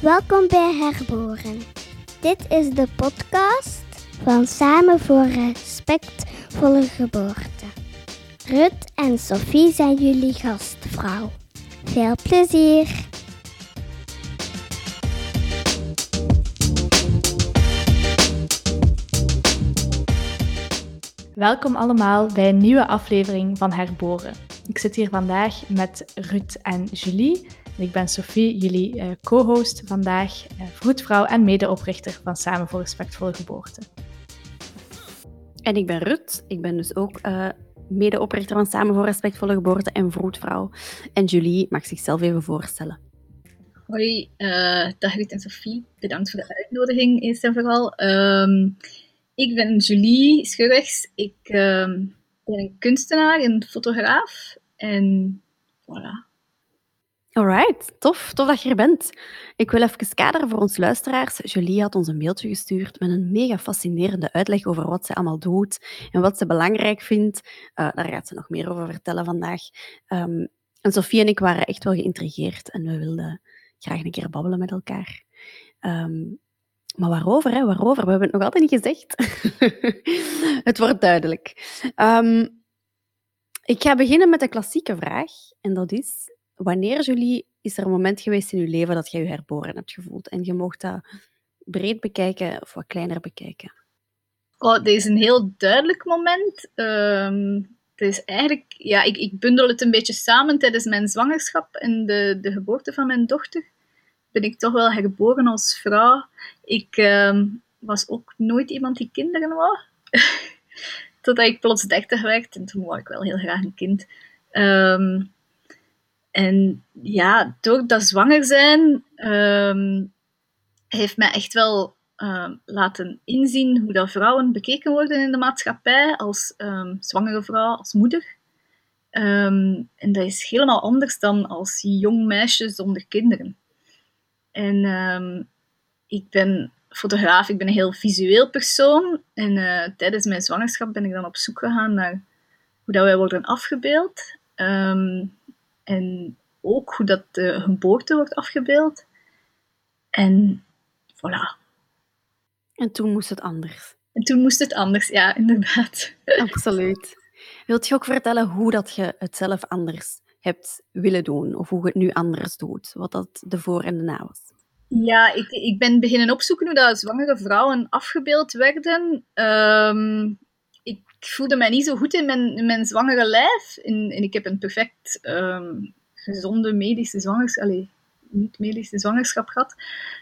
Welkom bij Herboren. Dit is de podcast van Samen voor Respectvolle Geboorte. Rut en Sophie zijn jullie gastvrouw. Veel plezier! Welkom allemaal bij een nieuwe aflevering van Herboren. Ik zit hier vandaag met Ruth en Julie. Ik ben Sophie, jullie uh, co-host vandaag, uh, vroedvrouw en medeoprichter van Samen voor Respectvolle Geboorte. En ik ben Ruth. Ik ben dus ook uh, medeoprichter van Samen voor Respectvolle Geboorte en vroedvrouw. En Julie mag zichzelf even voorstellen. Hoi, dag Ruth en Sophie. Bedankt voor de uitnodiging eerst en vooral. Ehm, ik ben Julie Schurregs. Ik ehm, ben een kunstenaar, een fotograaf. En voilà. Alright, tof. Tof dat je er bent. Ik wil even kaderen voor ons luisteraars. Julie had ons een mailtje gestuurd met een mega fascinerende uitleg over wat ze allemaal doet en wat ze belangrijk vindt. Uh, daar gaat ze nog meer over vertellen vandaag. Um, en Sofie en ik waren echt wel geïntrigeerd en we wilden graag een keer babbelen met elkaar. Um, maar waarover, hè? Waarover? We hebben het nog altijd niet gezegd. het wordt duidelijk. Um, ik ga beginnen met de klassieke vraag. En dat is, wanneer, Julie, is er een moment geweest in je leven dat je je herboren hebt gevoeld? En je mocht dat breed bekijken of wat kleiner bekijken. Oh, dit is een heel duidelijk moment. Um, het is eigenlijk, ja, ik, ik bundel het een beetje samen tijdens mijn zwangerschap en de, de geboorte van mijn dochter ben ik toch wel herboren als vrouw. Ik uh, was ook nooit iemand die kinderen wou. Totdat ik plots 30 werd en toen wou ik wel heel graag een kind. Um, en ja, door dat zwanger zijn um, heeft mij echt wel laten inzien hoe dat vrouwen bekeken worden in de maatschappij als zwangere vrouw, als moeder. en dat is helemaal anders dan als jong meisje zonder kinderen. En ik ben fotograaf, ik ben een heel visueel persoon. En uh, tijdens mijn zwangerschap ben ik dan op zoek gegaan naar hoe dat wij worden afgebeeld. Um, en ook hoe dat de geboorte wordt afgebeeld. En voilà. En toen moest het anders. En toen moest het anders, ja, inderdaad. Absoluut. Wilt je ook vertellen hoe dat je het zelf anders hebt willen doen, of hoe je het nu anders doet, wat dat de voor- en de na was? Ja, ik, ik ben beginnen opzoeken hoe dat zwangere vrouwen afgebeeld werden. Um, ik voelde mij niet zo goed in mijn, mijn zwangere lijf. En, en ik heb een perfect um, gezonde medische zwangerschap, niet medische zwangerschap gehad.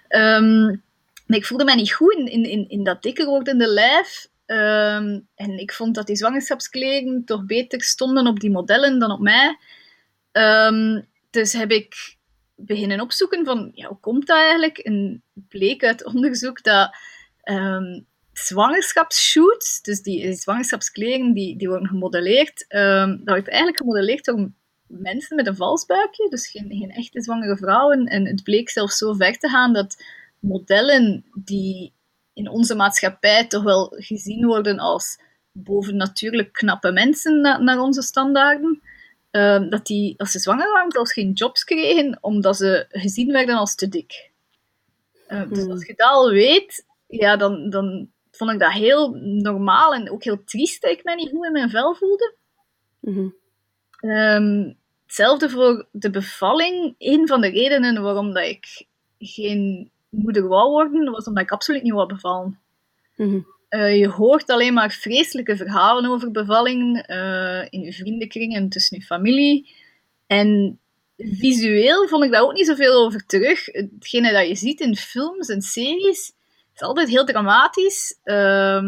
Um, maar ik voelde mij niet goed in, in, in dat dikker wordende lijf. en ik vond dat die zwangerschapskleren toch beter stonden op die modellen dan op mij. Dus heb ik beginnen opzoeken van, ja, hoe komt dat eigenlijk? En bleek uit onderzoek dat zwangerschapsshoots, dus die, zwangerschapskleren, die, die worden gemodelleerd, um, dat wordt eigenlijk gemodelleerd door mensen met een valsbuikje, dus geen, geen echte zwangere vrouwen. En het bleek zelfs zo ver te gaan dat modellen die in onze maatschappij toch wel gezien worden als bovennatuurlijk knappe mensen naar onze standaarden, Ehm, dat die, als ze zwanger waren, zelfs geen jobs kregen, omdat ze gezien werden als te dik. Ehm, dus hmm. als je dat al weet, ja, dan, dan vond ik dat heel normaal en ook heel triest dat ik mij niet goed in mijn vel voelde. Mm hetzelfde voor de bevalling. Een van de redenen waarom dat ik geen moeder wou worden, was omdat ik absoluut niet wou bevallen. Mm uh, je hoort alleen maar vreselijke verhalen over bevallingen uh, in je vriendenkring en tussen je familie. En visueel vond ik daar ook niet zoveel over terug. Hetgene dat je ziet in films en series is altijd heel dramatisch. Uh,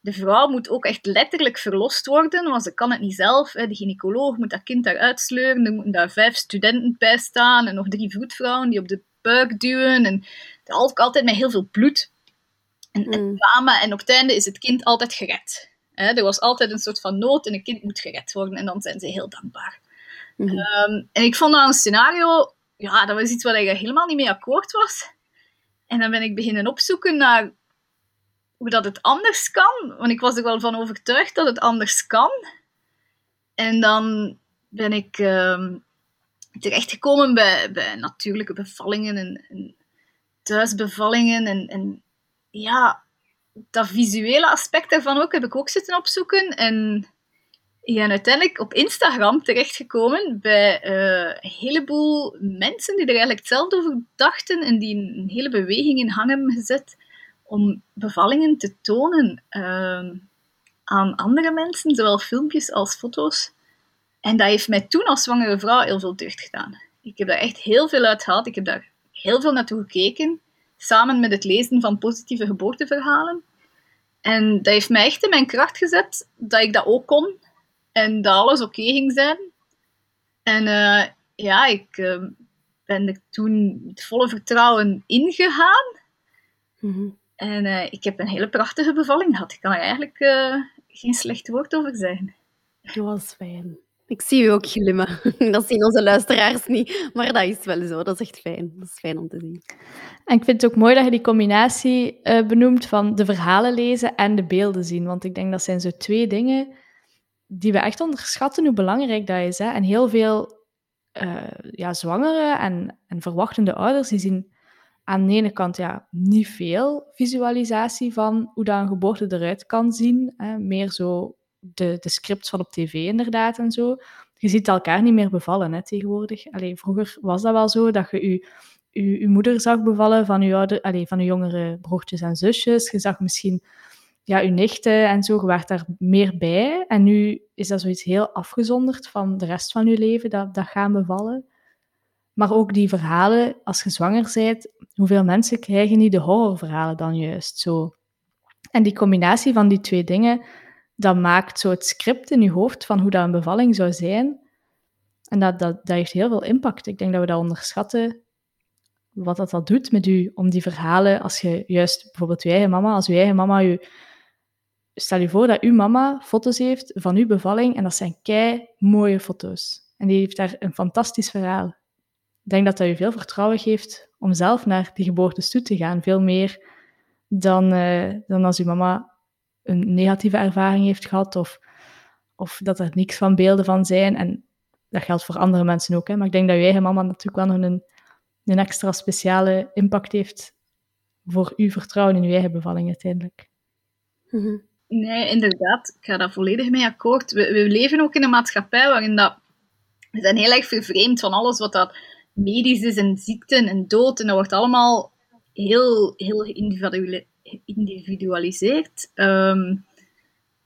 de vrouw moet ook echt letterlijk verlost worden, want ze kan het niet zelf. Hè. De gynaecoloog moet dat kind daar uitsleuren. Er moeten daar vijf studenten bij staan en nog drie vroedvrouwen die op de buik duwen. En altijd met heel veel bloed. En, mm. en op het einde is het kind altijd gered. er was altijd een soort van nood en een kind moet gered worden en dan zijn ze heel dankbaar. Mm. Ehm, en ik vond dat een scenario, ja, dat was iets waar ik helemaal niet mee akkoord was. En dan ben ik beginnen opzoeken naar hoe dat het anders kan, want ik was er wel van overtuigd dat het anders kan. En dan ben ik um, terechtgekomen bij, bij natuurlijke bevallingen en, en thuisbevallingen en, en ja, dat visuele aspect daarvan ook heb ik ook zitten opzoeken. En ik ben uiteindelijk op Instagram terechtgekomen bij uh, een heleboel mensen die er eigenlijk hetzelfde over dachten en die een hele beweging in gang hebben gezet om bevallingen te tonen uh, aan andere mensen, zowel filmpjes als foto's. En dat heeft mij toen als zwangere vrouw heel veel deugd gedaan. Ik heb daar echt heel veel uit gehad. Ik heb daar heel veel naartoe gekeken, samen met het lezen van positieve geboorteverhalen. En dat heeft mij echt in mijn kracht gezet dat ik dat ook kon en dat alles oké ging zijn. En uh, ja, ik uh, ben er toen met volle vertrouwen ingegaan. Mm En uh, ik heb een hele prachtige bevalling gehad. Ik kan er eigenlijk geen slecht woord over zeggen. Dat was fijn. Ik zie u ook glimmen. Dat zien onze luisteraars niet, maar dat is wel zo. Dat is echt fijn. Dat is fijn om te zien. En ik vind het ook mooi dat je die combinatie uh, benoemt van de verhalen lezen en de beelden zien. Want ik denk dat zijn zo twee dingen die we echt onderschatten hoe belangrijk dat is. Hè? En heel veel uh, ja, zwangere en, en verwachtende ouders die zien aan de ene kant ja, niet veel visualisatie van hoe dat een geboorte eruit kan zien. Hè? Meer zo de, de scripts van op tv inderdaad en zo. Je ziet elkaar niet meer bevallen hè, tegenwoordig. Alleen vroeger was dat wel zo, dat je je, je moeder zag bevallen van je, ouder, van je jongere broertjes en zusjes. Je zag misschien ja, je nichten en zo, je werd daar meer bij. En nu is dat zoiets heel afgezonderd van de rest van je leven, dat, dat gaan bevallen. Maar ook die verhalen, als je zwanger bent, hoeveel mensen krijgen niet de horrorverhalen dan juist zo? En die combinatie van die twee dingen, dat maakt zo het script in je hoofd van hoe dat een bevalling zou zijn. En dat, dat, dat heeft heel veel impact. Ik denk dat we dat onderschatten, wat dat, dat doet met u, om die verhalen, als je juist bijvoorbeeld je eigen mama, als je eigen mama je... Stel je voor dat uw mama foto's heeft van uw bevalling en dat zijn kei mooie foto's. En die heeft daar een fantastisch verhaal. Ik denk dat dat je veel vertrouwen geeft om zelf naar die geboortes toe te gaan. Veel meer dan, uh, dan als uw mama een negatieve ervaring heeft gehad of, of dat er niks van beelden van zijn. En dat geldt voor andere mensen ook. Hè. Maar ik denk dat je eigen mama natuurlijk wel een, een extra speciale impact heeft voor uw vertrouwen in uw eigen bevalling uiteindelijk. Mhm. Nee, inderdaad. Ik ga daar volledig mee akkoord. We, we, leven ook in een maatschappij waarin dat... We zijn heel erg vervreemd van alles wat dat medisch is en ziekten en dood. En dat wordt allemaal heel, heel geïndividualiseerd. Um,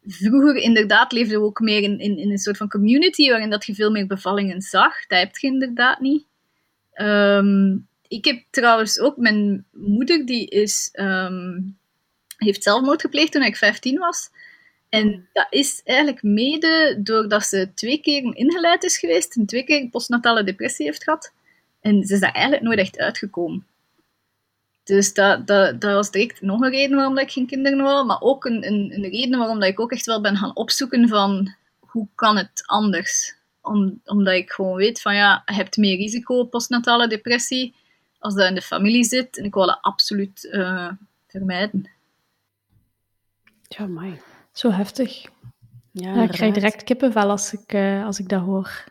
vroeger inderdaad leefden we ook meer in, in, een soort van community waarin dat je veel meer bevallingen zag. Dat heb je inderdaad niet. Um, ik heb trouwens ook mijn moeder, die is, um, heeft zelfmoord gepleegd toen ik 15 was. En dat is eigenlijk mede doordat ze twee keer ingeleid is geweest en twee keer postnatale depressie heeft gehad. En ze is daar eigenlijk nooit echt uitgekomen. Dus dat, dat, dat was direct nog een reden waarom ik geen kinderen wil, maar ook een, een, een reden waarom dat ik ook echt wel ben gaan opzoeken van hoe kan het anders? Om, omdat ik gewoon weet van ja, je hebt meer risico op postnatale depressie als dat in de familie zit. En ik wil dat absoluut uh, vermijden. Ja, mooi. Zo heftig. Ja, ja ik krijg direct kippenvel als ik, uh, als ik dat hoor.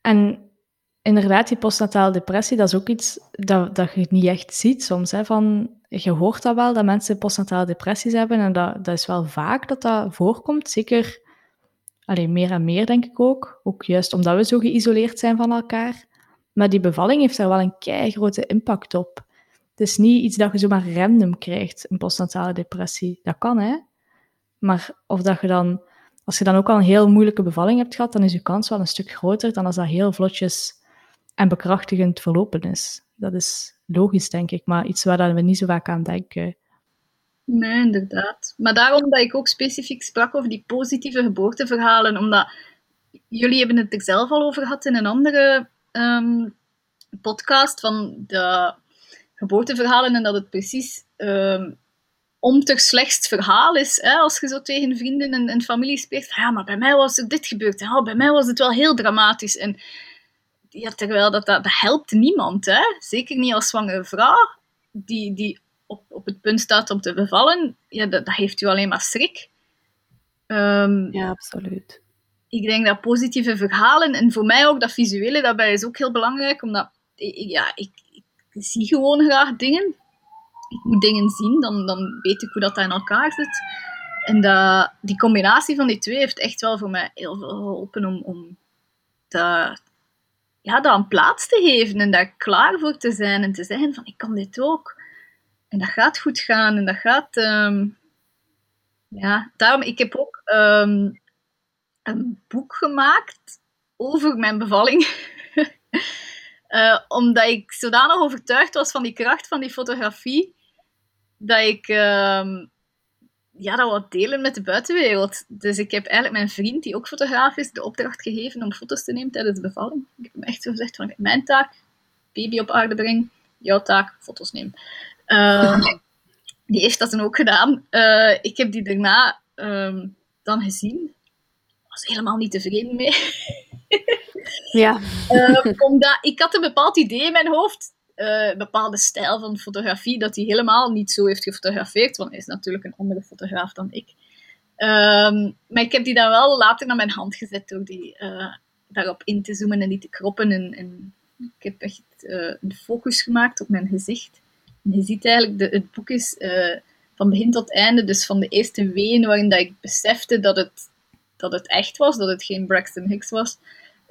En inderdaad, die postnatale depressie, dat is ook iets dat, dat je niet echt ziet soms. Hè, van, je hoort dat wel, dat mensen postnatale depressies hebben. En dat, dat is wel vaak dat dat voorkomt. Zeker alleen meer en meer, denk ik ook. Ook juist omdat we zo geïsoleerd zijn van elkaar. Maar die bevalling heeft daar wel een kei grote impact op. Het is niet iets dat je zomaar random krijgt, een postnatale depressie. Dat kan, hè. Maar of dat je dan... Als je dan ook al een heel moeilijke bevalling hebt gehad, dan is je kans wel een stuk groter dan als dat heel vlotjes en bekrachtigend verlopen is. Dat is logisch, denk ik, maar iets waar we niet zo vaak aan denken. Nee, inderdaad. Maar daarom dat ik ook specifiek sprak over die positieve geboorteverhalen, omdat jullie hebben het er zelf al over gehad in een andere ehm, podcast van de geboorteverhalen en dat het precies um, om ter slechtst verhaal is. Hè, als je zo tegen vrienden en, en familie spreekt, ja, maar bij mij was er dit gebeurd. Ja, bij mij was het wel heel dramatisch. En ja, terwijl dat, dat, dat helpt niemand. Hè? Zeker niet als zwangere vrouw die, die op, op het punt staat om te bevallen. Ja, dat, dat heeft u alleen maar schrik. Um, ja, absoluut. Ik denk dat positieve verhalen en voor mij ook dat visuele daarbij is ook heel belangrijk, omdat ja, ik, zie gewoon graag dingen. Ik moet dingen zien, dan, dan weet ik hoe dat in elkaar zit. En dat, die combinatie van die twee heeft echt wel voor mij heel veel geholpen om, om dat, ja, dat een plaats te geven en daar klaar voor te zijn en te zeggen van ik kan dit ook. En dat gaat goed gaan en dat gaat... ehm, ja, daarom, ik heb ook ehm, een boek gemaakt over mijn bevalling. Eh, omdat ik zodanig overtuigd was van die kracht van die fotografie, dat ik ehm, ja, dat wou delen met de buitenwereld. Dus ik heb eigenlijk mijn vriend, die ook fotograaf is, de opdracht gegeven om foto's te nemen tijdens de bevalling. Ik heb hem echt zo gezegd van, mijn taak, baby op aarde brengen, jouw taak, foto's nemen. Ehm, die heeft dat dan ook gedaan. Eh, ik heb die daarna ehm, dan gezien. was helemaal niet tevreden mee. Ja. Eh, omdat ik had een bepaald idee in mijn hoofd, eh, een bepaalde stijl van fotografie, dat hij helemaal niet zo heeft gefotografeerd, want hij is natuurlijk een andere fotograaf dan ik. Ehm, maar ik heb die dan wel later naar mijn hand gezet door die eh, daarop in te zoomen en die te kroppen. En, en ik heb echt eh, een focus gemaakt op mijn gezicht. En je ziet eigenlijk, de, het boek is van begin tot einde, dus van de eerste ween waarin dat ik besefte dat het, dat het echt was, dat het geen Braxton Hicks was,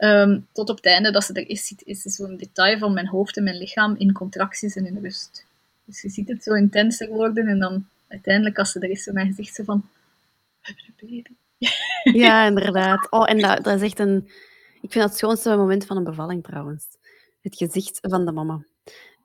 Ehm, tot op het einde dat ze er is, ziet, is zo'n detail van mijn hoofd en mijn lichaam in contracties en in rust. Dus je ziet het zo intenser worden en dan uiteindelijk als ze er is, zo mijn gezicht zo van... Ja, inderdaad. Oh, en dat, dat is echt een... Ik vind dat het schoonste moment van een bevalling, trouwens. Het gezicht van de mama.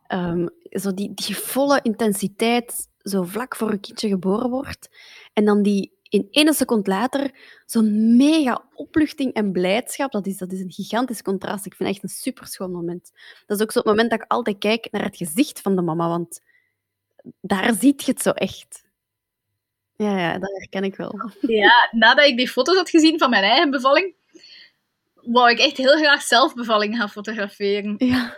Ehm, zo die, die volle intensiteit, zo vlak voor een kindje geboren wordt. En dan die in één seconde later zo'n mega opluchting en blijdschap. Dat is, dat is een gigantisch contrast. Ik vind het echt een superschoon moment. Dat is ook zo het moment dat ik altijd kijk naar het gezicht van de mama, want daar ziet je het zo echt. Ja, ja, dat herken ik wel. Ja, nadat ik die foto's had gezien van mijn eigen bevalling, wou ik echt heel graag zelf bevallingen gaan fotograferen. Ja.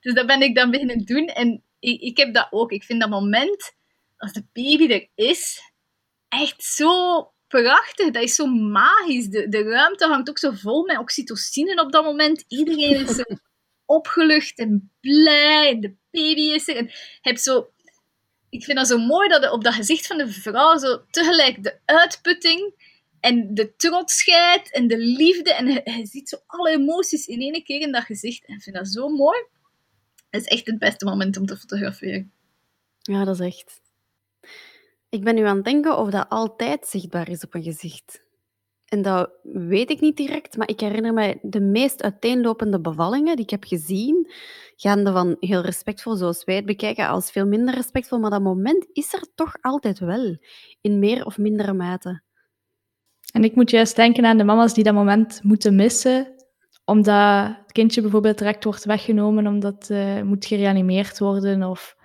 Dus dat ben ik dan beginnen doen. En ik, ik heb dat ook. Ik vind dat moment, als de baby er is, echt zo prachtig. Dat is zo magisch. De, de ruimte hangt ook zo vol met oxytocine op dat moment. Iedereen is zo opgelucht en blij. En de baby is er. En je hebt zo... Ik vind dat zo mooi dat op dat gezicht van de vrouw zo tegelijk de uitputting en de trotsheid en de liefde. En je, je ziet zo alle emoties in één keer in dat gezicht. En ik vind dat zo mooi. Het is echt het beste moment om te fotograferen. Ja, dat is echt. Ik ben nu aan het denken of dat altijd zichtbaar is op een gezicht. En dat weet ik niet direct, maar ik herinner me de meest uiteenlopende bevallingen die ik heb gezien, gaande van heel respectvol, zoals wij het bekijken, als veel minder respectvol. Maar dat moment is er toch altijd wel, in meer of mindere mate. En ik moet juist denken aan de mama's die dat moment moeten missen, omdat het kindje bijvoorbeeld direct wordt weggenomen omdat het uh, moet gereanimeerd worden of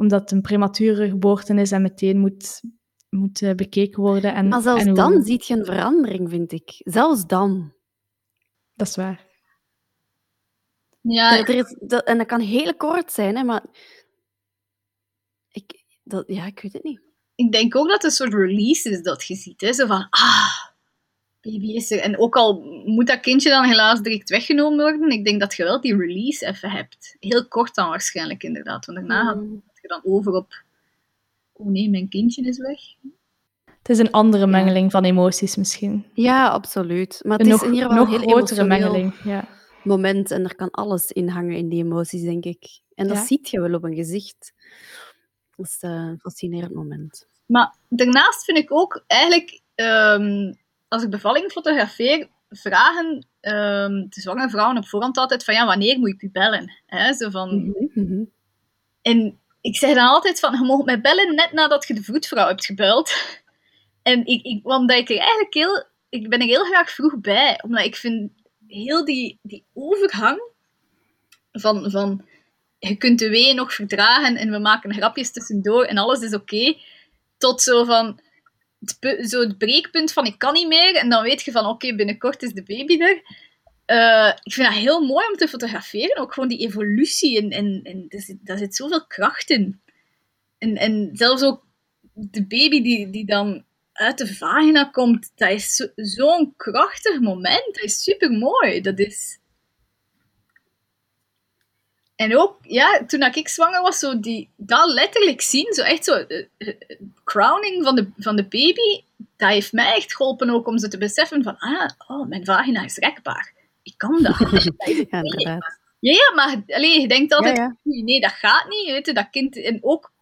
omdat het een premature geboorte is en meteen moet, moet uh, bekeken worden. En, maar zelfs en hoe... dan zie je een verandering, vind ik. Zelfs dan. Dat is waar. Ja, Er, er is, dat, en dat kan heel kort zijn, hè, maar... Ik, dat, ja, ik weet het niet. ik denk ook dat het een soort release is dat je ziet. Hè? Zo van, ah, baby is er. En ook al moet dat kindje dan helaas direct weggenomen worden, ik denk dat je wel die release even hebt. Heel kort dan waarschijnlijk, inderdaad. Want daarna gaat Mm. Je dan over op, oh nee, mijn kindje is weg. Het is een andere mengeling van emoties misschien. Ja, absoluut. Maar het Een is nog, in ieder geval nog een heel grotere mengeling. Ja. moment en er kan alles in hangen in die emoties, denk ik. En dat Ja. ziet je wel op een gezicht. Dat is eh, een fascinerend moment. Maar daarnaast vind ik ook eigenlijk, ehm, als ik bevalling fotografeer, vragen ehm, de zwangere vrouwen op voorhand altijd van, ja, wanneer moet ik u bellen? Hè? Zo van, Mhm, mhm. En ik zeg dan altijd van, je mag mij bellen net nadat je de vroedvrouw hebt gebeld. En ik, ik, omdat ik eigenlijk heel, ik ben er heel graag vroeg bij, omdat ik vind heel die, die overgang van, van je kunt de wee nog verdragen en we maken grapjes tussendoor en alles is oké, tot zo van zo het breekpunt van ik kan niet meer en dan weet je van oké, binnenkort is de baby er. Eh, ik vind dat heel mooi om te fotograferen, ook gewoon die evolutie en, en, en daar, zit, daar zit zoveel kracht in. En, en zelfs ook de baby die, die dan uit de vagina komt, dat is zo- zo'n krachtig moment. Dat is super mooi. Dat is. en ook, ja, toen ik zwanger was, zo die, dat letterlijk zien, zo echt zo, uh, crowning van de, van de baby, dat heeft mij echt geholpen ook om ze te beseffen van, ah, oh, mijn vagina is rekbaar. Ik kan dat. ja, inderdaad. Ja, ja, maar allez, je denkt altijd, ja, ja. nee, dat gaat niet. Weet je, dat kind, en ook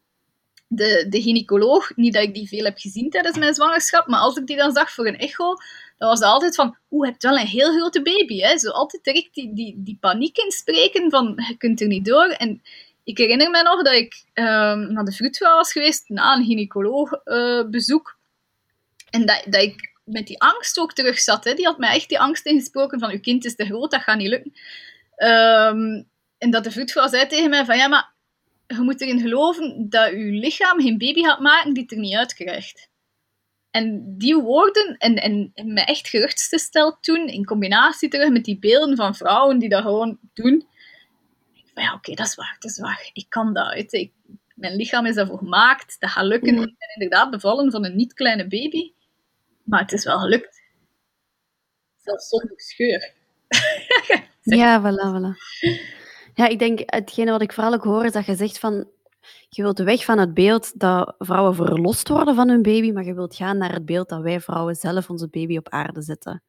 de, de gynaecoloog, niet dat ik die veel heb gezien tijdens mijn zwangerschap, maar als ik die dan zag voor een echo, dan was het altijd van, oeh, je hebt wel een heel grote baby. Hè? Zo altijd direct die, die, die paniek inspreken van, je kunt er niet door. En ik herinner me nog dat ik um, naar de vroedvrouw was geweest na een gynaecoloogbezoek. Uh, en dat, dat ik met die angst ook terug zat. Hè? Die had mij echt die angst ingesproken van, uw kind is te groot, dat gaat niet lukken. Um, en dat de vroedvrouw zei tegen mij van, ja, maar je moet erin geloven dat je lichaam geen baby gaat maken die het er niet uit krijgt. En die woorden, en, en, en me echt gerustgesteld toen, in combinatie terug met die beelden van vrouwen die dat gewoon doen. Van ja, oké, dat is waar, dat is waar. Ik kan dat. Weet ik, mijn lichaam is daarvoor gemaakt. Dat gaat lukken. Ik ben inderdaad bevallen van een niet kleine baby. Maar het is wel gelukt. Zelfs zonder scheur. ja, voilà, voilà. Ja, ik denk, hetgene wat ik vooral ook hoor, is dat je zegt van, je wilt weg van het beeld dat vrouwen verlost worden van hun baby, maar je wilt gaan naar het beeld dat wij vrouwen zelf onze baby op aarde zetten.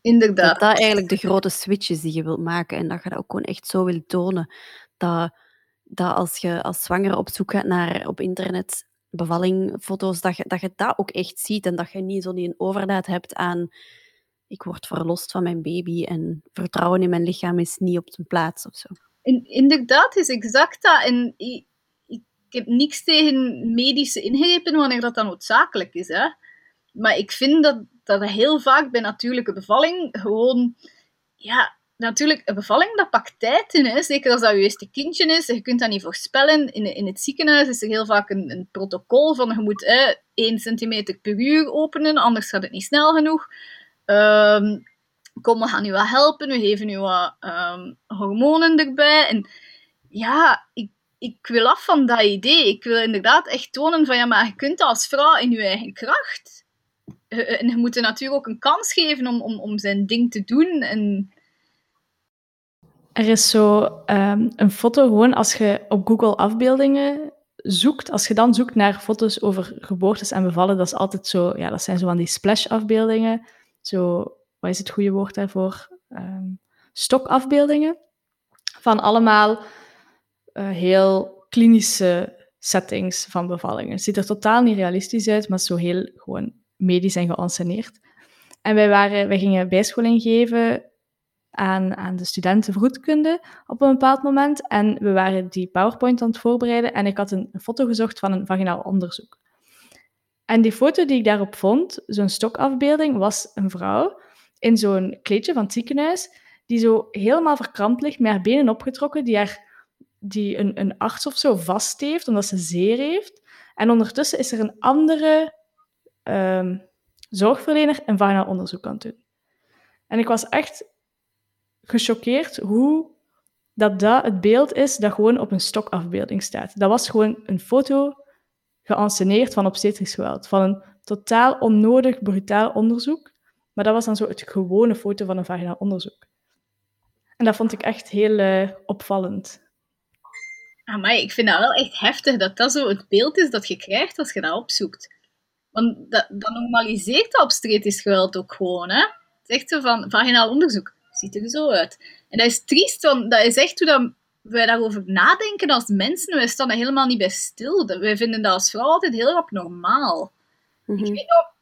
Inderdaad. Dat dat eigenlijk de grote switch is die je wilt maken en dat je dat ook gewoon echt zo wilt tonen. Dat, dat als je als zwanger op zoek gaat naar op internet bevallingfoto's, dat je, dat je dat ook echt ziet en dat je niet zo die een overdaad hebt aan ik word verlost van mijn baby en vertrouwen in mijn lichaam is niet op zijn plaats of zo. In, inderdaad, is exact dat. En ik, ik, heb niks tegen medische ingrepen wanneer dat dan noodzakelijk is. Hè. Maar ik vind dat, dat heel vaak bij natuurlijke bevalling gewoon... Ja, natuurlijk, een bevalling dat pakt tijd in. Hè. Zeker als dat je eerste kindje is. Je kunt dat niet voorspellen. In, in het ziekenhuis is er heel vaak een, een protocol van je moet hè, 1 centimeter per uur openen, anders gaat het niet snel genoeg. Um, kom, we gaan u wat helpen, we geven u wat um, hormonen erbij. En ja, ik, ik wil af van dat idee. Ik wil inderdaad echt tonen van, ja, maar je kunt als vrouw in je eigen kracht. En je moet er natuurlijk ook een kans geven om, om, om zijn ding te doen. En... Er is zo um, een foto, gewoon als je op Google afbeeldingen zoekt, als je dan zoekt naar foto's over geboortes en bevallen, dat is altijd zo, ja, dat zijn zo van die splash-afbeeldingen. Zo wat is het goede woord daarvoor? Um, stokafbeeldingen van allemaal uh, heel klinische settings van bevallingen. Het ziet er totaal niet realistisch uit, maar zo heel gewoon medisch en geanceneerd. En wij, waren, wij gingen bijscholing geven aan, aan de studenten vroedkunde op een bepaald moment. En we waren die PowerPoint aan het voorbereiden en ik had een, foto gezocht van een vaginaal onderzoek. En die foto die ik daarop vond, zo'n stokafbeelding, was een vrouw in zo'n kleedje van het ziekenhuis, die zo helemaal verkrampt ligt, met haar benen opgetrokken, die, haar, die een, een arts of zo vast heeft, omdat ze zeer heeft. En ondertussen is er een andere um, zorgverlener een vaginaal onderzoek aan het doen. En ik was echt gechoqueerd hoe dat dat het beeld is dat gewoon op een stokafbeelding staat. Dat was gewoon een foto geanceneerd van obstetrisch geweld, van een totaal onnodig, brutaal onderzoek. Maar dat was dan zo het gewone foto van een vaginaal onderzoek. En dat vond ik echt heel uh, opvallend. Maar ik vind dat wel echt heftig dat dat zo het beeld is dat je krijgt als je dat opzoekt. Want dat, dat normaliseert dat obstetrisch geweld ook gewoon. Hè? Het is echt zo van, vaginaal onderzoek, ziet er zo uit. En dat is triest, want dat is echt hoe dat wij daarover nadenken als mensen. Wij staan er helemaal niet bij stil. Wij vinden dat als vrouw altijd heel erg normaal. Mm -hmm. Ik weet nog,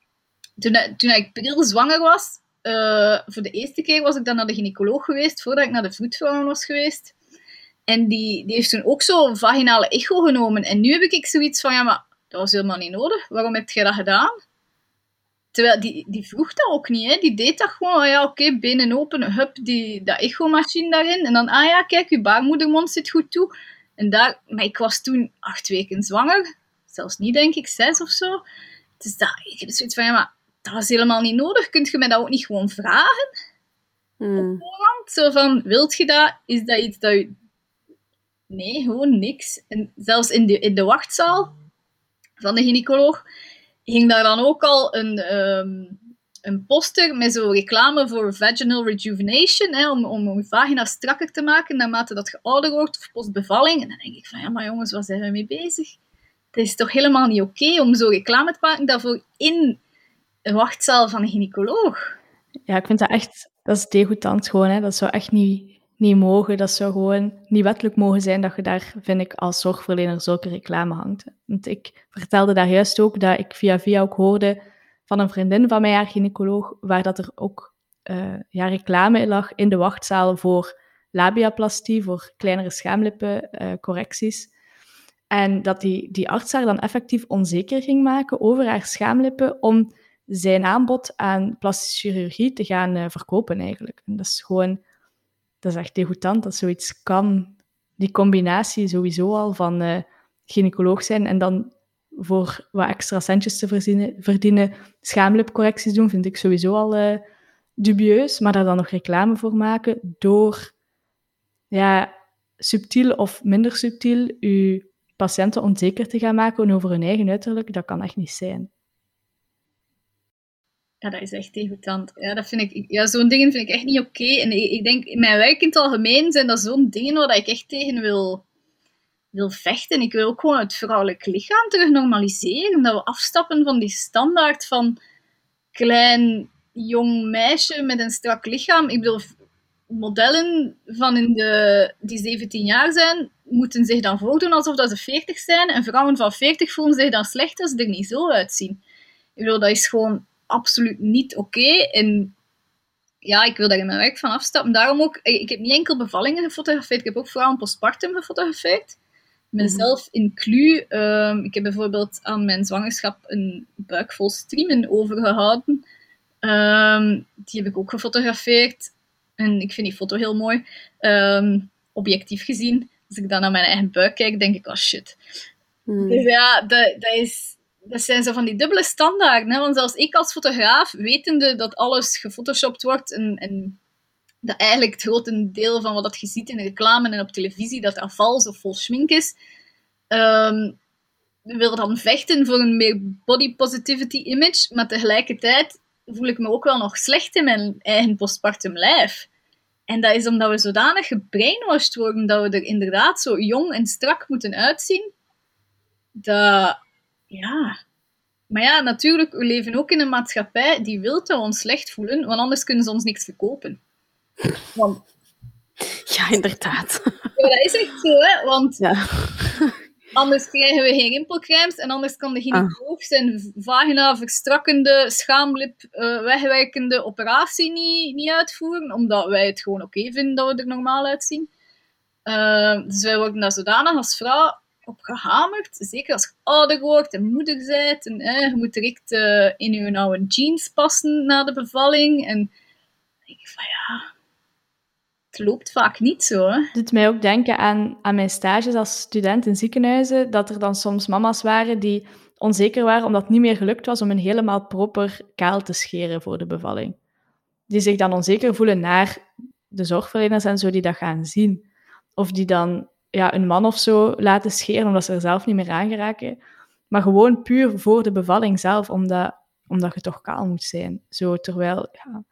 toen, toen ik pril zwanger was, uh, voor de eerste keer was ik dan naar de gynaecoloog geweest, voordat ik naar de vroedvrouw was geweest. En die, die heeft toen ook zo'n vaginale echo genomen. En nu heb ik zoiets van, ja, maar dat was helemaal niet nodig. Waarom heb je dat gedaan? Terwijl die, die vroeg dat ook niet, hè. Die deed dat gewoon, oh ja, oké, benen open, hup, die, dat echomachine daarin. En dan, ah ja, kijk, je baarmoedermond zit goed toe. En daar, maar ik was toen acht weken zwanger. Zelfs niet, denk ik, zes of zo. Dus dat, ik heb zoiets van, ja, maar dat was helemaal niet nodig. Kunt je mij dat ook niet gewoon vragen? Hmm. Zo van, wilt je dat? Is dat iets dat je... Nee, gewoon niks. En zelfs in de, in de wachtzaal van de gynaecoloog ging daar dan ook al een, um, een poster met zo reclame voor vaginal rejuvenation, hè, om, om je vagina strakker te maken naarmate dat je ouder wordt, of postbevalling. En dan denk ik van, ja, maar jongens, waar zijn we mee bezig? Het is toch helemaal niet oké om zo reclame te maken daarvoor in een wachtzaal van een gynaecoloog? Ja, ik vind dat echt, dat is degoutant gewoon, hè. Dat zou echt niet, niet mogen. Dat zou gewoon niet wettelijk mogen zijn dat je daar, vind ik, als zorgverlener zulke reclame hangt. Want ik vertelde daar juist ook dat ik via via ook hoorde van een vriendin van mij, haar gynaecoloog, waar dat er ook uh, ja, reclame lag in de wachtzaal voor labiaplastie, voor kleinere schaamlippencorrecties. Uh, en dat die, die arts haar dan effectief onzeker ging maken over haar schaamlippen om zijn aanbod aan plastische chirurgie te gaan uh, verkopen eigenlijk. En dat is gewoon, dat is echt degoutant dat zoiets kan. Die combinatie sowieso al van uh, gynaecoloog zijn en dan voor wat extra centjes te verdienen, schaamlipcorrecties doen, vind ik sowieso al uh, dubieus. Maar daar dan nog reclame voor maken door ja, subtiel of minder subtiel uw patiënten onzeker te gaan maken over hun eigen uiterlijk, dat kan echt niet zijn. Ja, dat is echt degoutant. Ja, dat vind ik, ja, zo'n dingen vind ik echt niet oké. En ik, ik, denk, in mijn werk in het algemeen zijn dat zo'n dingen waar ik echt tegen wil, wil vechten. Ik wil ook gewoon het vrouwelijk lichaam terug normaliseren. Dat we afstappen van die standaard van klein, jong meisje met een strak lichaam. Ik bedoel, modellen van in de, die 17 jaar zijn, moeten zich dan voordoen alsof dat ze 40 zijn. En vrouwen van 40 voelen zich dan slecht als ze er niet zo uitzien. Ik bedoel, dat is gewoon absoluut niet oké. En ja, ik wil daar in mijn werk van afstappen. Daarom ook, ik heb niet enkel bevallingen gefotografeerd, ik heb ook vrouwen postpartum gefotografeerd. Ik ben zelf inclus. Um, ik heb bijvoorbeeld aan mijn zwangerschap een buik vol streamen overgehouden. Um, die heb ik ook gefotografeerd. En ik vind die foto heel mooi. Um, objectief gezien. Als ik dan naar mijn eigen buik kijk, denk ik, oh shit. Mm. Dus ja, dat, dat is dat zijn zo van die dubbele standaarden. Hè? Want zelfs ik als fotograaf, wetende dat alles gefotoshopt wordt en, en dat eigenlijk het grote deel van wat je ziet in de reclame en op televisie, dat dat vals of vol schmink is, um, wil dan vechten voor een meer body positivity image, maar tegelijkertijd voel ik me ook wel nog slecht in mijn eigen postpartum lijf. En dat is omdat we zodanig gebrainwashed worden dat we er inderdaad zo jong en strak moeten uitzien, dat ja. Maar ja, natuurlijk, we leven ook in een maatschappij die wil dat we ons slecht voelen, want anders kunnen ze ons niks verkopen. Want... Ja, inderdaad. Ja, dat is echt zo, hè. Want ja. anders krijgen we geen rimpelcremes en anders kan de gynaecoloog ah. zijn vagina verstrakkende, schaamlip uh, wegwerkende operatie niet, niet uitvoeren, omdat wij het gewoon oké vinden dat we er normaal uitzien. Uh, dus wij worden daar zodanig als vrouw op gehamerd. Zeker als je ouder wordt en moeder bent. En je moet direct uh, in je oude jeans passen na de bevalling. En dan denk ik van ja, het loopt vaak niet zo. Hè. Het doet mij ook denken aan, aan mijn stages als student in ziekenhuizen. Dat er dan soms mama's waren die onzeker waren omdat het niet meer gelukt was om een helemaal proper kaal te scheren voor de bevalling. Die zich dan onzeker voelen naar de zorgverleners en zo die dat gaan zien. Of die dan ja, een man of zo laten scheren omdat ze er zelf niet meer aan geraken. Maar gewoon puur voor de bevalling zelf, omdat, omdat je toch kaal moet zijn. Zo, terwijl, ja,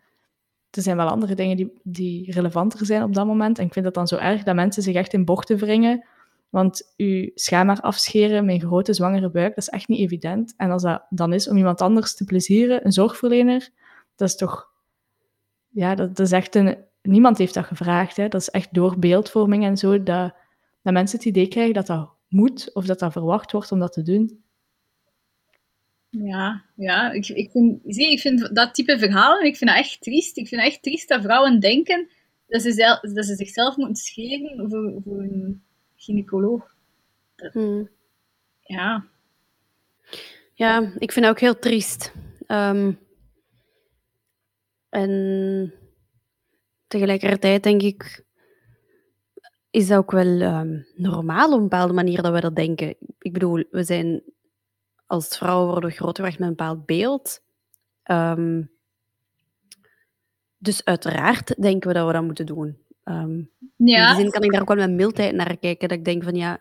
er zijn wel andere dingen die, die relevanter zijn op dat moment. En ik vind het dan zo erg dat mensen zich echt in bochten wringen. Want je schaamhaar afscheren met een grote zwangere buik, dat is echt niet evident. En als dat dan is om iemand anders te plezieren, een zorgverlener, dat is toch... Ja, dat, dat is echt een... Niemand heeft dat gevraagd. Hè. Dat is echt door beeldvorming en zo, dat dat mensen het idee krijgen dat dat moet of dat dat verwacht wordt om dat te doen. Ja, ja ik, ik, vind, zie, ik vind dat type verhalen, ik vind dat echt triest. Ik vind het echt triest dat vrouwen denken dat ze, zelf, dat ze zichzelf moeten scheren voor, voor een gynaecoloog. Hmm. Ja. Ja, ik vind dat ook heel triest. Um, en tegelijkertijd denk ik, is dat ook wel um, normaal op een bepaalde manier dat we dat denken. Ik bedoel, we zijn als vrouwen worden grootgebracht met een bepaald beeld. Um, dus uiteraard denken we dat we dat moeten doen. Um, ja. In die zin kan ik daar ook wel met mildheid naar kijken. Dat ik denk van ja,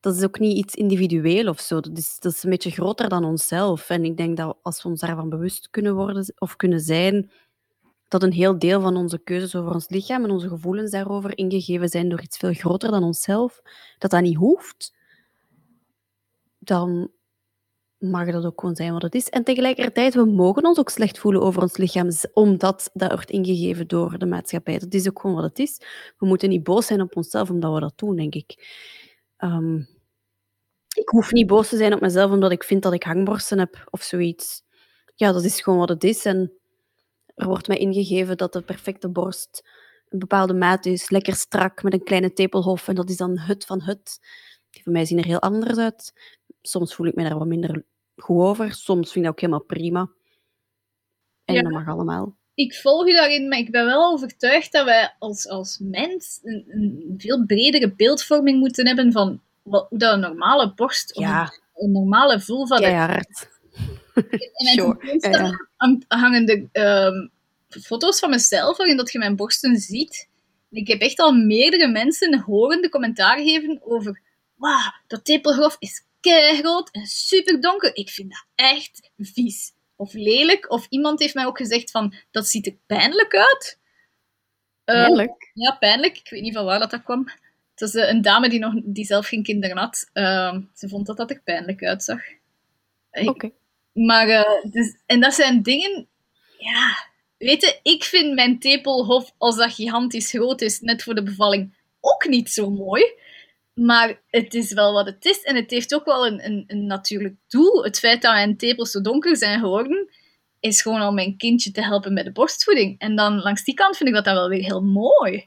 dat is ook niet iets individueel of zo. Dat is, dat is een beetje groter dan onszelf. En ik denk dat als we ons daarvan bewust kunnen worden of kunnen zijn, dat een heel deel van onze keuzes over ons lichaam en onze gevoelens daarover ingegeven zijn door iets veel groter dan onszelf, dat dat niet hoeft, dan mag dat ook gewoon zijn wat het is. En tegelijkertijd, we mogen ons ook slecht voelen over ons lichaam, omdat dat wordt ingegeven door de maatschappij. Dat is ook gewoon wat het is. We moeten niet boos zijn op onszelf omdat we dat doen, denk ik. Ehm, ik hoef niet boos te zijn op mezelf omdat ik vind dat ik hangborsten heb of zoiets. Ja, dat is gewoon wat het is. En er wordt mij ingegeven dat de perfecte borst een bepaalde maat is, lekker strak, met een kleine tepelhof. En dat is dan hut van hut. Die van mij zien er heel anders uit. Soms voel ik me daar wat minder goed over. Soms vind ik dat ook helemaal prima. En Ja. dat mag allemaal. ik volg je daarin, maar ik ben wel overtuigd dat wij als, als mens een, een veel bredere beeldvorming moeten hebben van wat, hoe dat een normale borst of een normale vulva dat Mijn Sure. hang- hangen de ehm, foto's van mezelf waarin dat je mijn borsten ziet. En ik heb echt al meerdere mensen horende commentaar gegeven over wauw, dat tepelgrof is keigroot en super donker. Ik vind dat echt vies. Of lelijk. Of iemand heeft mij ook gezegd van, dat ziet er pijnlijk uit. Eh, Pijnlijk. ja, pijnlijk. Ik weet niet van waar dat, dat kwam. Het was eh, een dame die, nog, die zelf geen kinderen had. Ehm, ze vond dat dat er pijnlijk uitzag. Oké. Maar, eh, dus, en dat zijn dingen, ja, weet je, ik vind mijn tepelhof, als dat gigantisch groot is, net voor de bevalling, ook niet zo mooi. Maar het is wel wat het is en het heeft ook wel een, een, een natuurlijk doel. Het feit dat mijn tepels zo donker zijn geworden, is gewoon om mijn kindje te helpen met de borstvoeding. En dan langs die kant vind ik dat dan wel weer heel mooi.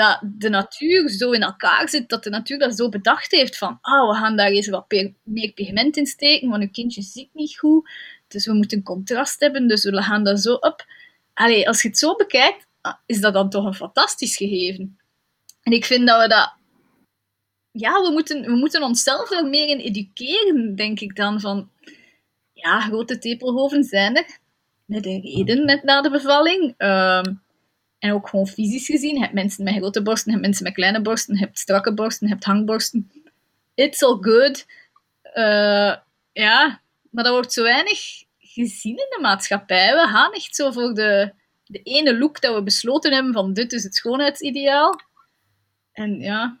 Dat de natuur zo in elkaar zit, dat de natuur dat zo bedacht heeft van, ah, we gaan daar eens wat meer pigment in steken, want uw kindje ziet niet goed. Dus we moeten contrast hebben, dus we gaan dat zo op. Allee, als je het zo bekijkt, ah, is dat dan toch een fantastisch gegeven. En ik vind dat we dat... Ja, we moeten, we moeten onszelf er meer in educeren, denk ik dan. Van, ja, grote tepelhoven zijn er. Met een reden, net na de bevalling. Ehm, en ook gewoon fysisch gezien. Je hebt mensen met grote borsten, je hebt mensen met kleine borsten, je hebt strakke borsten, je hebt hangborsten. It's all good. Eh, ja, maar dat wordt zo weinig gezien in de maatschappij. We gaan echt zo voor de, de ene look dat we besloten hebben van dit is het schoonheidsideaal. En ja,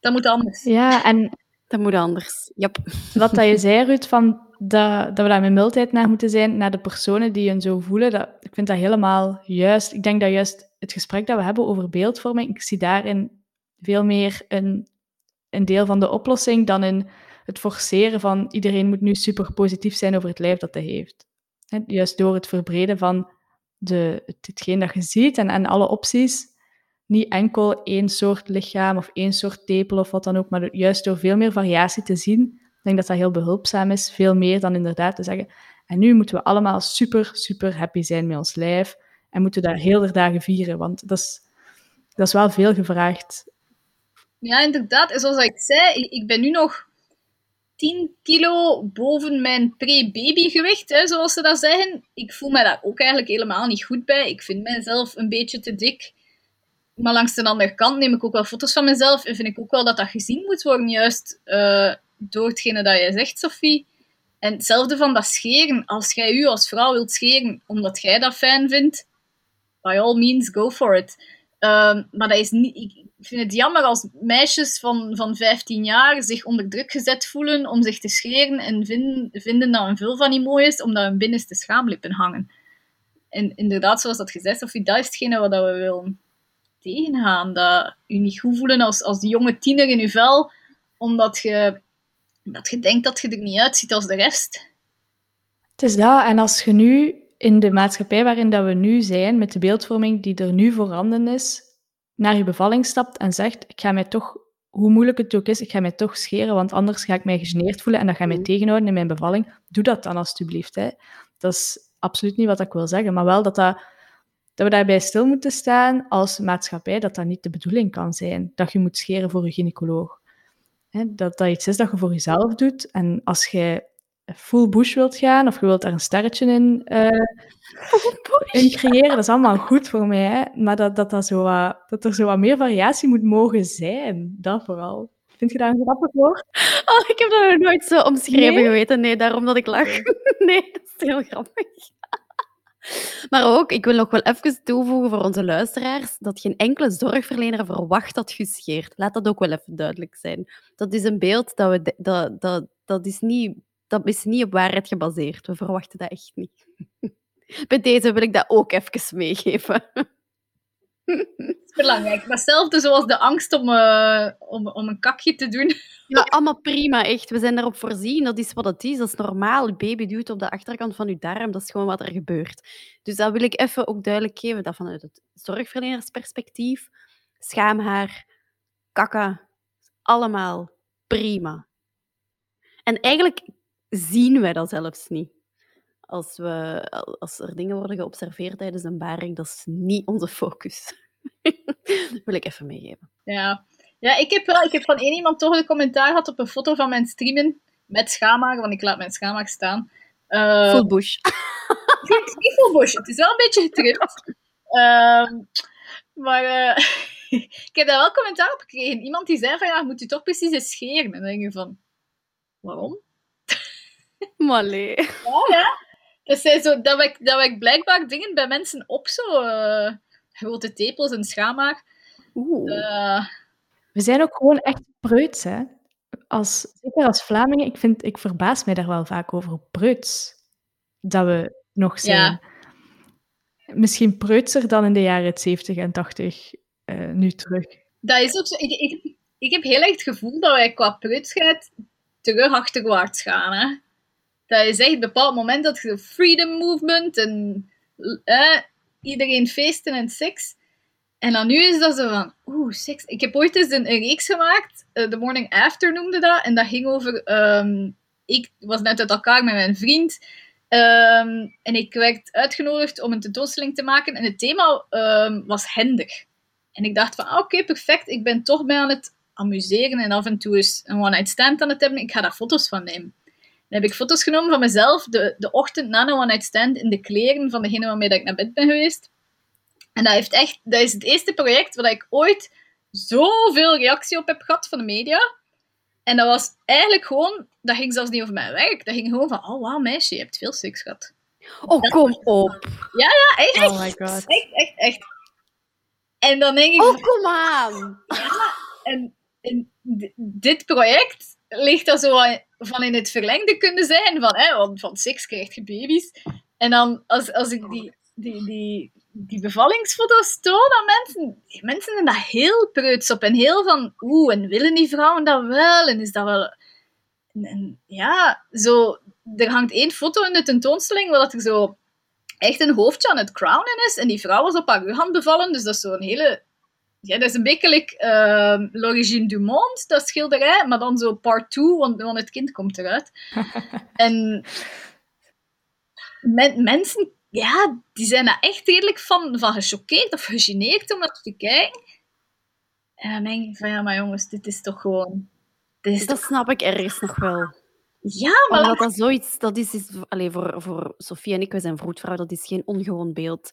dat moet anders. Ja, en Dat moet anders. Yep. wat dat je zei, Ruud, van dat, dat we daar met mildheid naar moeten zijn, naar de personen die je zo voelen, dat, ik vind dat helemaal juist. Ik denk dat juist het gesprek dat we hebben over beeldvorming, ik zie daarin veel meer een, een deel van de oplossing dan in het forceren van iedereen moet nu super positief zijn over het lijf dat hij heeft. Juist door het verbreden van de, het- hetgeen dat je ziet en, en alle opties, niet enkel één soort lichaam of één soort tepel of wat dan ook, maar juist door veel meer variatie te zien, ik denk dat dat heel behulpzaam is. Veel meer dan inderdaad te zeggen. En nu moeten we allemaal super, super happy zijn met ons lijf. En moeten we daar heel de dagen vieren. Want dat is, dat is wel veel gevraagd. Ja, inderdaad. En zoals ik zei, ik, ben nu nog 10 kilo boven mijn pre-babygewicht, zoals ze dat zeggen. Ik voel me daar ook eigenlijk helemaal niet goed bij. Ik vind mijzelf een beetje te dik. Maar langs de andere kant neem ik ook wel foto's van mezelf en vind ik ook wel dat dat gezien moet worden, juist eh, door hetgene dat jij zegt, Sophie. En hetzelfde van dat scheren. Als jij u als vrouw wilt scheren omdat jij dat fijn vindt, by all means, go for it. Ehm, maar dat is niet, ik vind het jammer als meisjes van, van 15 jaar zich onder druk gezet voelen om zich te scheren en vinden, vinden dat een vulva niet mooi is, omdat hun binnenste schaamlippen hangen. En inderdaad, zoals dat gezegd, Sophie, dat is hetgene wat we willen tegengaan. Dat je niet goed voelen als, als jonge tiener in je vel, omdat je, omdat je denkt dat je er niet uitziet als de rest. Het is dat. En als je nu in de maatschappij waarin dat we nu zijn, met de beeldvorming die er nu voorhanden is, naar je bevalling stapt en zegt, ik ga mij toch, hoe moeilijk het ook is, ik ga mij toch scheren, want anders ga ik mij gegeneerd voelen en dat gaat mij Mhm. tegenhouden in mijn bevalling. Doe dat dan alstublieft. Hè. Dat is absoluut niet wat ik wil zeggen, maar wel dat, dat, dat we daarbij stil moeten staan als maatschappij, dat dat niet de bedoeling kan zijn, dat je moet scheren voor je gynaecoloog. Hè, dat dat iets is dat je voor jezelf doet. En als je full bush wilt gaan, of je wilt daar een sterretje in, eh, in creëren, dat is allemaal goed voor mij. Hè? Maar dat, dat, dat, zo wat, dat er zo wat meer variatie moet mogen zijn, dat vooral. Vind je dat een grappig woord? Oh, ik heb dat nog nooit zo omschreven Nee? geweten. Nee, daarom dat ik lach. Nee, dat is heel grappig. Maar ook, ik wil nog wel even toevoegen voor onze luisteraars, dat geen enkele zorgverlener verwacht dat je scheert. Laat dat ook wel even duidelijk zijn. Dat is een beeld dat we... Dat, dat, dat, is, niet, dat is niet op waarheid gebaseerd. We verwachten dat echt niet. Bij deze wil ik dat ook even meegeven. Dat is belangrijk. Maar hetzelfde zoals de angst om, eh, om, om een kakje te doen. Ja, allemaal prima, echt. We zijn daarop voorzien. Dat is wat het is. Dat is normaal. Je baby duwt op de achterkant van je darm. Dat is gewoon wat er gebeurt. Dus dat wil ik even ook duidelijk geven. Dat vanuit het zorgverlenersperspectief, schaamhaar, kakka, allemaal prima. En eigenlijk zien wij dat zelfs niet. Als, we, als er dingen worden geobserveerd tijdens een baring, dat is niet onze focus. dat wil ik even meegeven. Ja. ja, ik heb wel ik heb van één iemand toch een commentaar gehad op een foto van mijn streamen met schaamhaar, want ik laat mijn schaamhaar staan. Eh, Full bush. Het is niet full bush, het is wel een beetje getrimd. Ehm, maar eh, ik heb daar wel commentaar op gekregen. Iemand die zei van, ja, moet u toch precies eens scheren? En dan denk je van, waarom? Maar. Ja, ja. Dat, zijn zo, dat, wekt, dat wekt blijkbaar dingen bij mensen op, zo eh, grote tepels en schaamhaar. Oeh. Eh, We zijn ook gewoon echt preuts, hè. Als, zeker als Vlamingen, ik, vind, ik verbaas mij daar wel vaak over hoe preuts dat we nog zijn. Ja. Misschien preutser dan in de jaren 70 en 80 eh, nu terug. dat is ook zo. Ik, ik, ik heb heel erg het gevoel dat wij qua preutsheid terug achterwaarts gaan. Hè? Dat is echt een bepaald moment dat je de freedom movement en eh, iedereen feesten en seks. En dan nu is dat zo van, oeh, seks. Ik heb ooit eens een, reeks gemaakt, eh, The Morning After noemde dat, en dat ging over, ehm, ik was net uit elkaar met mijn vriend, ehm, en ik werd uitgenodigd om een tentoonstelling te maken, en het thema ehm, was hender. En ik dacht van, ah, oké, perfect, ik ben toch bij aan het amuseren en af en toe eens een one-night stand aan het hebben, ik ga daar foto's van nemen. Dan heb ik foto's genomen van mezelf de, de ochtend na een one-night stand in de kleren van degene waarmee dat ik naar bed ben geweest. En dat, heeft echt, dat is het eerste project waar ik ooit zoveel reactie op heb gehad van de media. En dat was eigenlijk gewoon, dat ging zelfs niet over mijn werk. Dat ging gewoon van, oh wauw meisje, je hebt veel seks gehad. Oh, kom op. Ja, echt, Oh my god. echt, echt, echt. En dan denk ik, Oh, kom aan. en, en d- dit project ligt dan zo van in het verlengde kunnen zijn van, hè, want van seks krijg je baby's. En dan, als, als ik die, die, die, die bevallingsfoto's toon aan mensen, mensen zijn daar heel preuts op. En heel van, oeh, en willen die vrouwen dat wel? En is dat wel... En, en ja, zo... Er hangt één foto in de tentoonstelling waar dat er zo echt een hoofdje aan het crownen is. En die vrouw was op haar rug aan bevallen. Dus dat is zo'n hele... Ja, dat is een beetje like, ehm, L'Origine du Monde, dat schilderij. Maar dan zo part 2, want, want het kind komt eruit. en men- mensen, ja, die zijn daar echt redelijk van, van gechoqueerd of gegeneerd om dat te kijken. En dan denk ik van, ja, maar jongens, dit is toch gewoon... Dit is Dat toch... snap ik ergens nog wel. Ja, maar... Omdat dat zoiets, dat is, is allee, voor, voor Sofie en ik, we zijn vroedvrouw, dat is geen ongewoon beeld.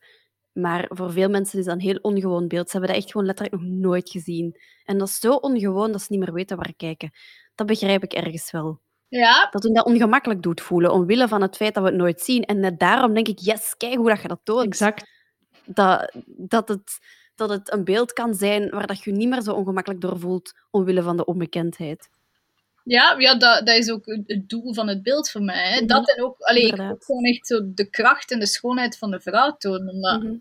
Maar voor veel mensen is dat een heel ongewoon beeld. Ze hebben dat echt gewoon letterlijk nog nooit gezien. En dat is zo ongewoon dat ze niet meer weten waar kijken. Dat begrijp ik ergens wel. Ja, Dat hun dat ongemakkelijk doet voelen, omwille van het feit dat we het nooit zien. En net daarom denk ik, yes, kijk hoe dat je dat toont. Exact. Dat, dat, het, dat het een beeld kan zijn waar dat je je niet meer zo ongemakkelijk door voelt, omwille van de onbekendheid. ja, ja dat, dat is ook het doel van het beeld voor mij. Hè. Mhm. Dat en ook, allee, ik Inderdaad. ook gewoon echt zo de kracht en de schoonheid van de vrouw tonen. Omdat, Mhm.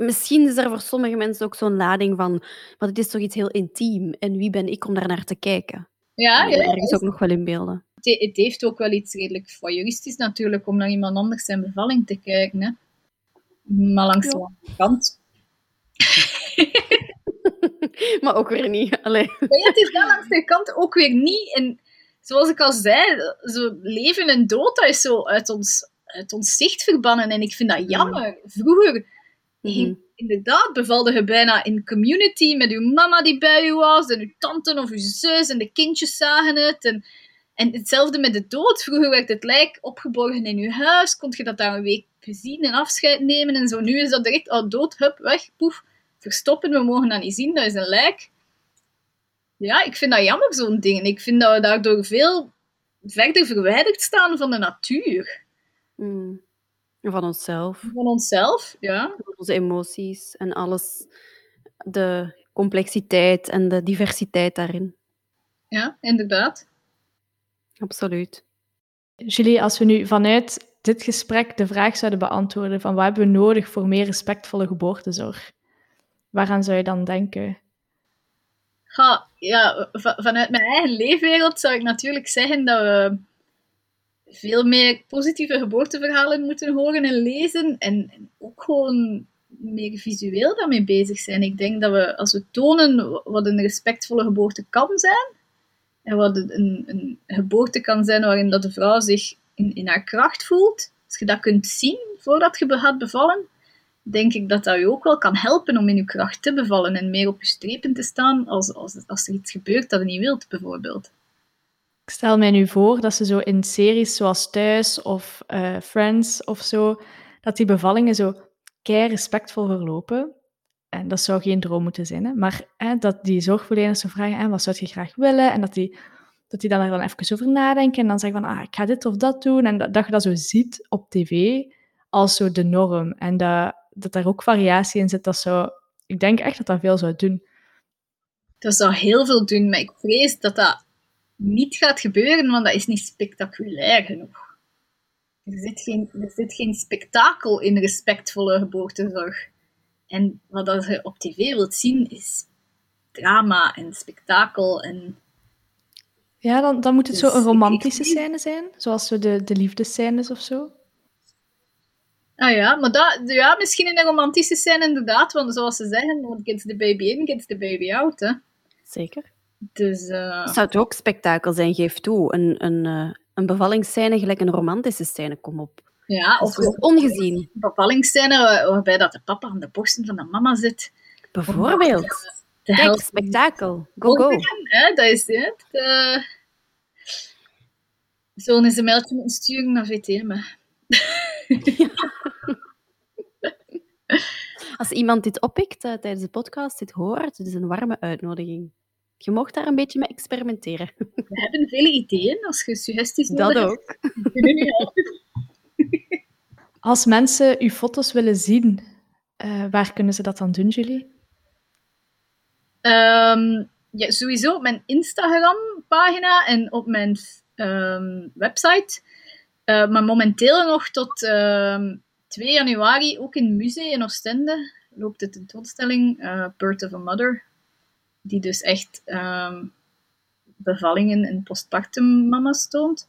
Misschien is er voor sommige mensen ook zo'n lading van, maar het is toch iets heel intiem en wie ben ik om daar naar te kijken? Ja, Dat ja, ergens ook nog wel in beelden. het, he- het heeft ook wel iets redelijk voyeuristisch natuurlijk, om naar iemand anders zijn bevalling te kijken. Hè. Maar langs Ja. de andere kant. maar ook weer niet. Allee. Maar ja, het is wel langs de kant ook weer niet. En zoals ik al zei, zo leven en dood, dat is zo uit ons, uit ons zicht verbannen. En ik vind dat jammer. Vroeger Mhm. inderdaad bevalde je bijna in community met uw mama die bij u was, en uw tante of uw zus, en de kindjes zagen het. En, en hetzelfde met de dood. Vroeger werd het lijk opgeborgen in uw huis, kon je dat daar een week bezien en afscheid nemen en zo. Nu is dat direct, oh, dood, hup, weg, poef, verstoppen, we mogen dat niet zien, dat is een lijk. ja, ik vind dat jammer, zo'n ding. Ik vind dat we daardoor veel verder verwijderd staan van de natuur. Mm. Van onszelf, Van onszelf, ja. van onze emoties en alles. De complexiteit en de diversiteit daarin. Ja, inderdaad. Absoluut. Julie, als we nu vanuit dit gesprek de vraag zouden beantwoorden van wat hebben we nodig voor meer respectvolle geboortezorg? Waaraan zou je dan denken? Ja, va- vanuit mijn eigen leefwereld zou ik natuurlijk zeggen dat we veel meer positieve geboorteverhalen moeten horen en lezen. En, ook gewoon meer visueel daarmee bezig zijn. Ik denk dat we, als we tonen wat een respectvolle geboorte kan zijn, en wat een, een, geboorte kan zijn waarin dat de vrouw zich in, in haar kracht voelt, als je dat kunt zien voordat je gaat bevallen, denk ik dat dat je ook wel kan helpen om in je kracht te bevallen en meer op je strepen te staan als, als, als er iets gebeurt dat je niet wilt, bijvoorbeeld. Ik stel mij nu voor dat ze zo in series zoals Thuis of eh, Friends of zo, dat die bevallingen zo kei respectvol verlopen. En dat zou geen droom moeten zijn, hè? maar hè, dat die zorgverleners zo vragen, hè, wat zou je graag willen? En dat die, dat die dan er dan even over nadenken en dan zeggen van, ah, ik ga dit of dat doen. En dat, dat je dat zo ziet op tv als zo de norm. En dat, dat daar ook variatie in zit, dat zou... Ik denk echt dat dat veel zou doen. Dat zou heel veel doen, maar ik vrees dat dat niet gaat gebeuren, want dat is niet spectaculair genoeg. Er zit geen, er zit geen spektakel in respectvolle geboortezorg. En wat je op tv wilt zien, is drama en spektakel. En Ja, dan, dan moet het zo Dus een romantische ik- scène zijn, zoals zo de, de liefdescènes of zo. Ah ja, maar dat, ja, misschien in een romantische scène inderdaad, want zoals ze zeggen, gets the baby in, gets the baby out. Hè. Zeker. Dus eh, Zou het ook spektakel zijn, geef toe. Een, een, eh, een bevallingsscène gelijk een romantische scène, kom op. ja, of is ongezien, een bevallingsscène waar- waarbij dat de papa aan de borsten van de mama zit. bijvoorbeeld. De Kijk, spektakel. Go, go. Hè, dat is het. Eh, eens een mailtje moeten sturen naar VTM. Als iemand dit oppikt tijdens de podcast, dit hoort, het is een warme uitnodiging. Je mocht daar een beetje mee experimenteren. We hebben vele ideeën. Als je suggesties Dat nodig ook. je helpen. Als mensen uw foto's willen zien, eh, waar kunnen ze dat dan doen, Julie? Ehm, ja, sowieso op mijn Instagram-pagina en op mijn ehm, website. Eh, maar momenteel nog tot ehm, 2 januari ook in Musee in Oostende loopt de tentoonstelling eh Birth of a Mother. Die dus echt ehm, bevallingen en postpartum mama's toont.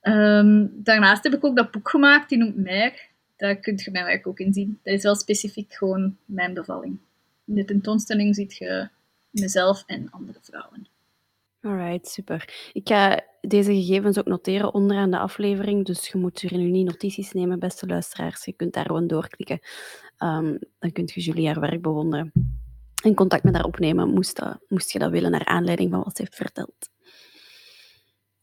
Ehm, daarnaast heb ik ook dat boek gemaakt, die noemt Meer. Daar kun je mijn werk ook in zien. Dat is wel specifiek gewoon mijn bevalling. In de tentoonstelling ziet je mezelf en andere vrouwen. Alright, super. Ik ga deze gegevens ook noteren onderaan de aflevering, dus je moet er nu niet notities nemen, beste luisteraars. Je kunt daar gewoon doorklikken. Ehm, dan kunt je Julie haar werk bewonderen. En contact met haar opnemen, moest, dat, moest je dat willen, naar aanleiding van wat ze heeft verteld.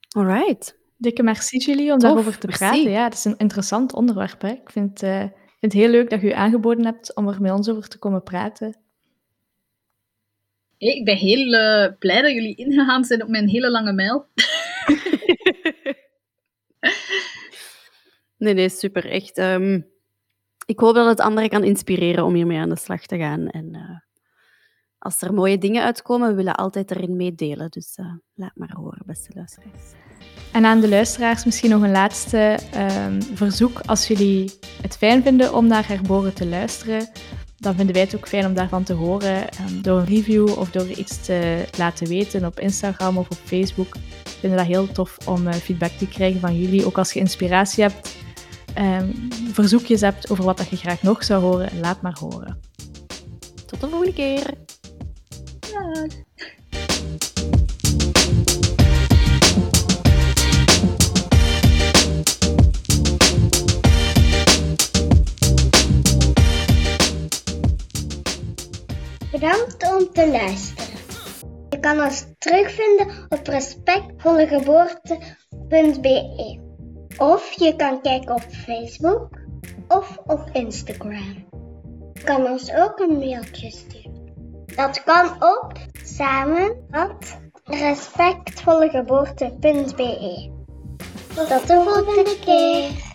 Alright. Dikke merci, Julie, om Tof, daarover te merci. praten. Ja, het is een interessant onderwerp. Hè? Ik vind, eh, ik vind het heel leuk dat je u aangeboden hebt om er met ons over te komen praten. Hey, ik ben heel eh, blij dat jullie ingegaan zijn op mijn hele lange mail. Nee, nee, super. Echt. ehm, ik hoop dat het anderen kan inspireren om hiermee aan de slag te gaan. En eh, als er mooie dingen uitkomen, we willen altijd erin meedelen. Dus eh, laat maar horen, beste luisteraars. En aan de luisteraars misschien nog een laatste ehm, verzoek. Als jullie het fijn vinden om naar Herboren te luisteren, dan vinden wij het ook fijn om daarvan te horen. ehm, door een review of door iets te laten weten op Instagram of op Facebook. We vinden dat heel tof om eh, feedback te krijgen van jullie. Ook als je inspiratie hebt, ehm, verzoekjes hebt over wat dat je graag nog zou horen, laat maar horen. Tot de volgende keer. Bedankt om te luisteren. Je kan ons terugvinden op respectvollegeboorte.be of je kan kijken op Facebook of op Instagram. Je kan ons ook een mailtje sturen. Dat kan op samen at respectvollegeboorte.be. Tot de volgende keer.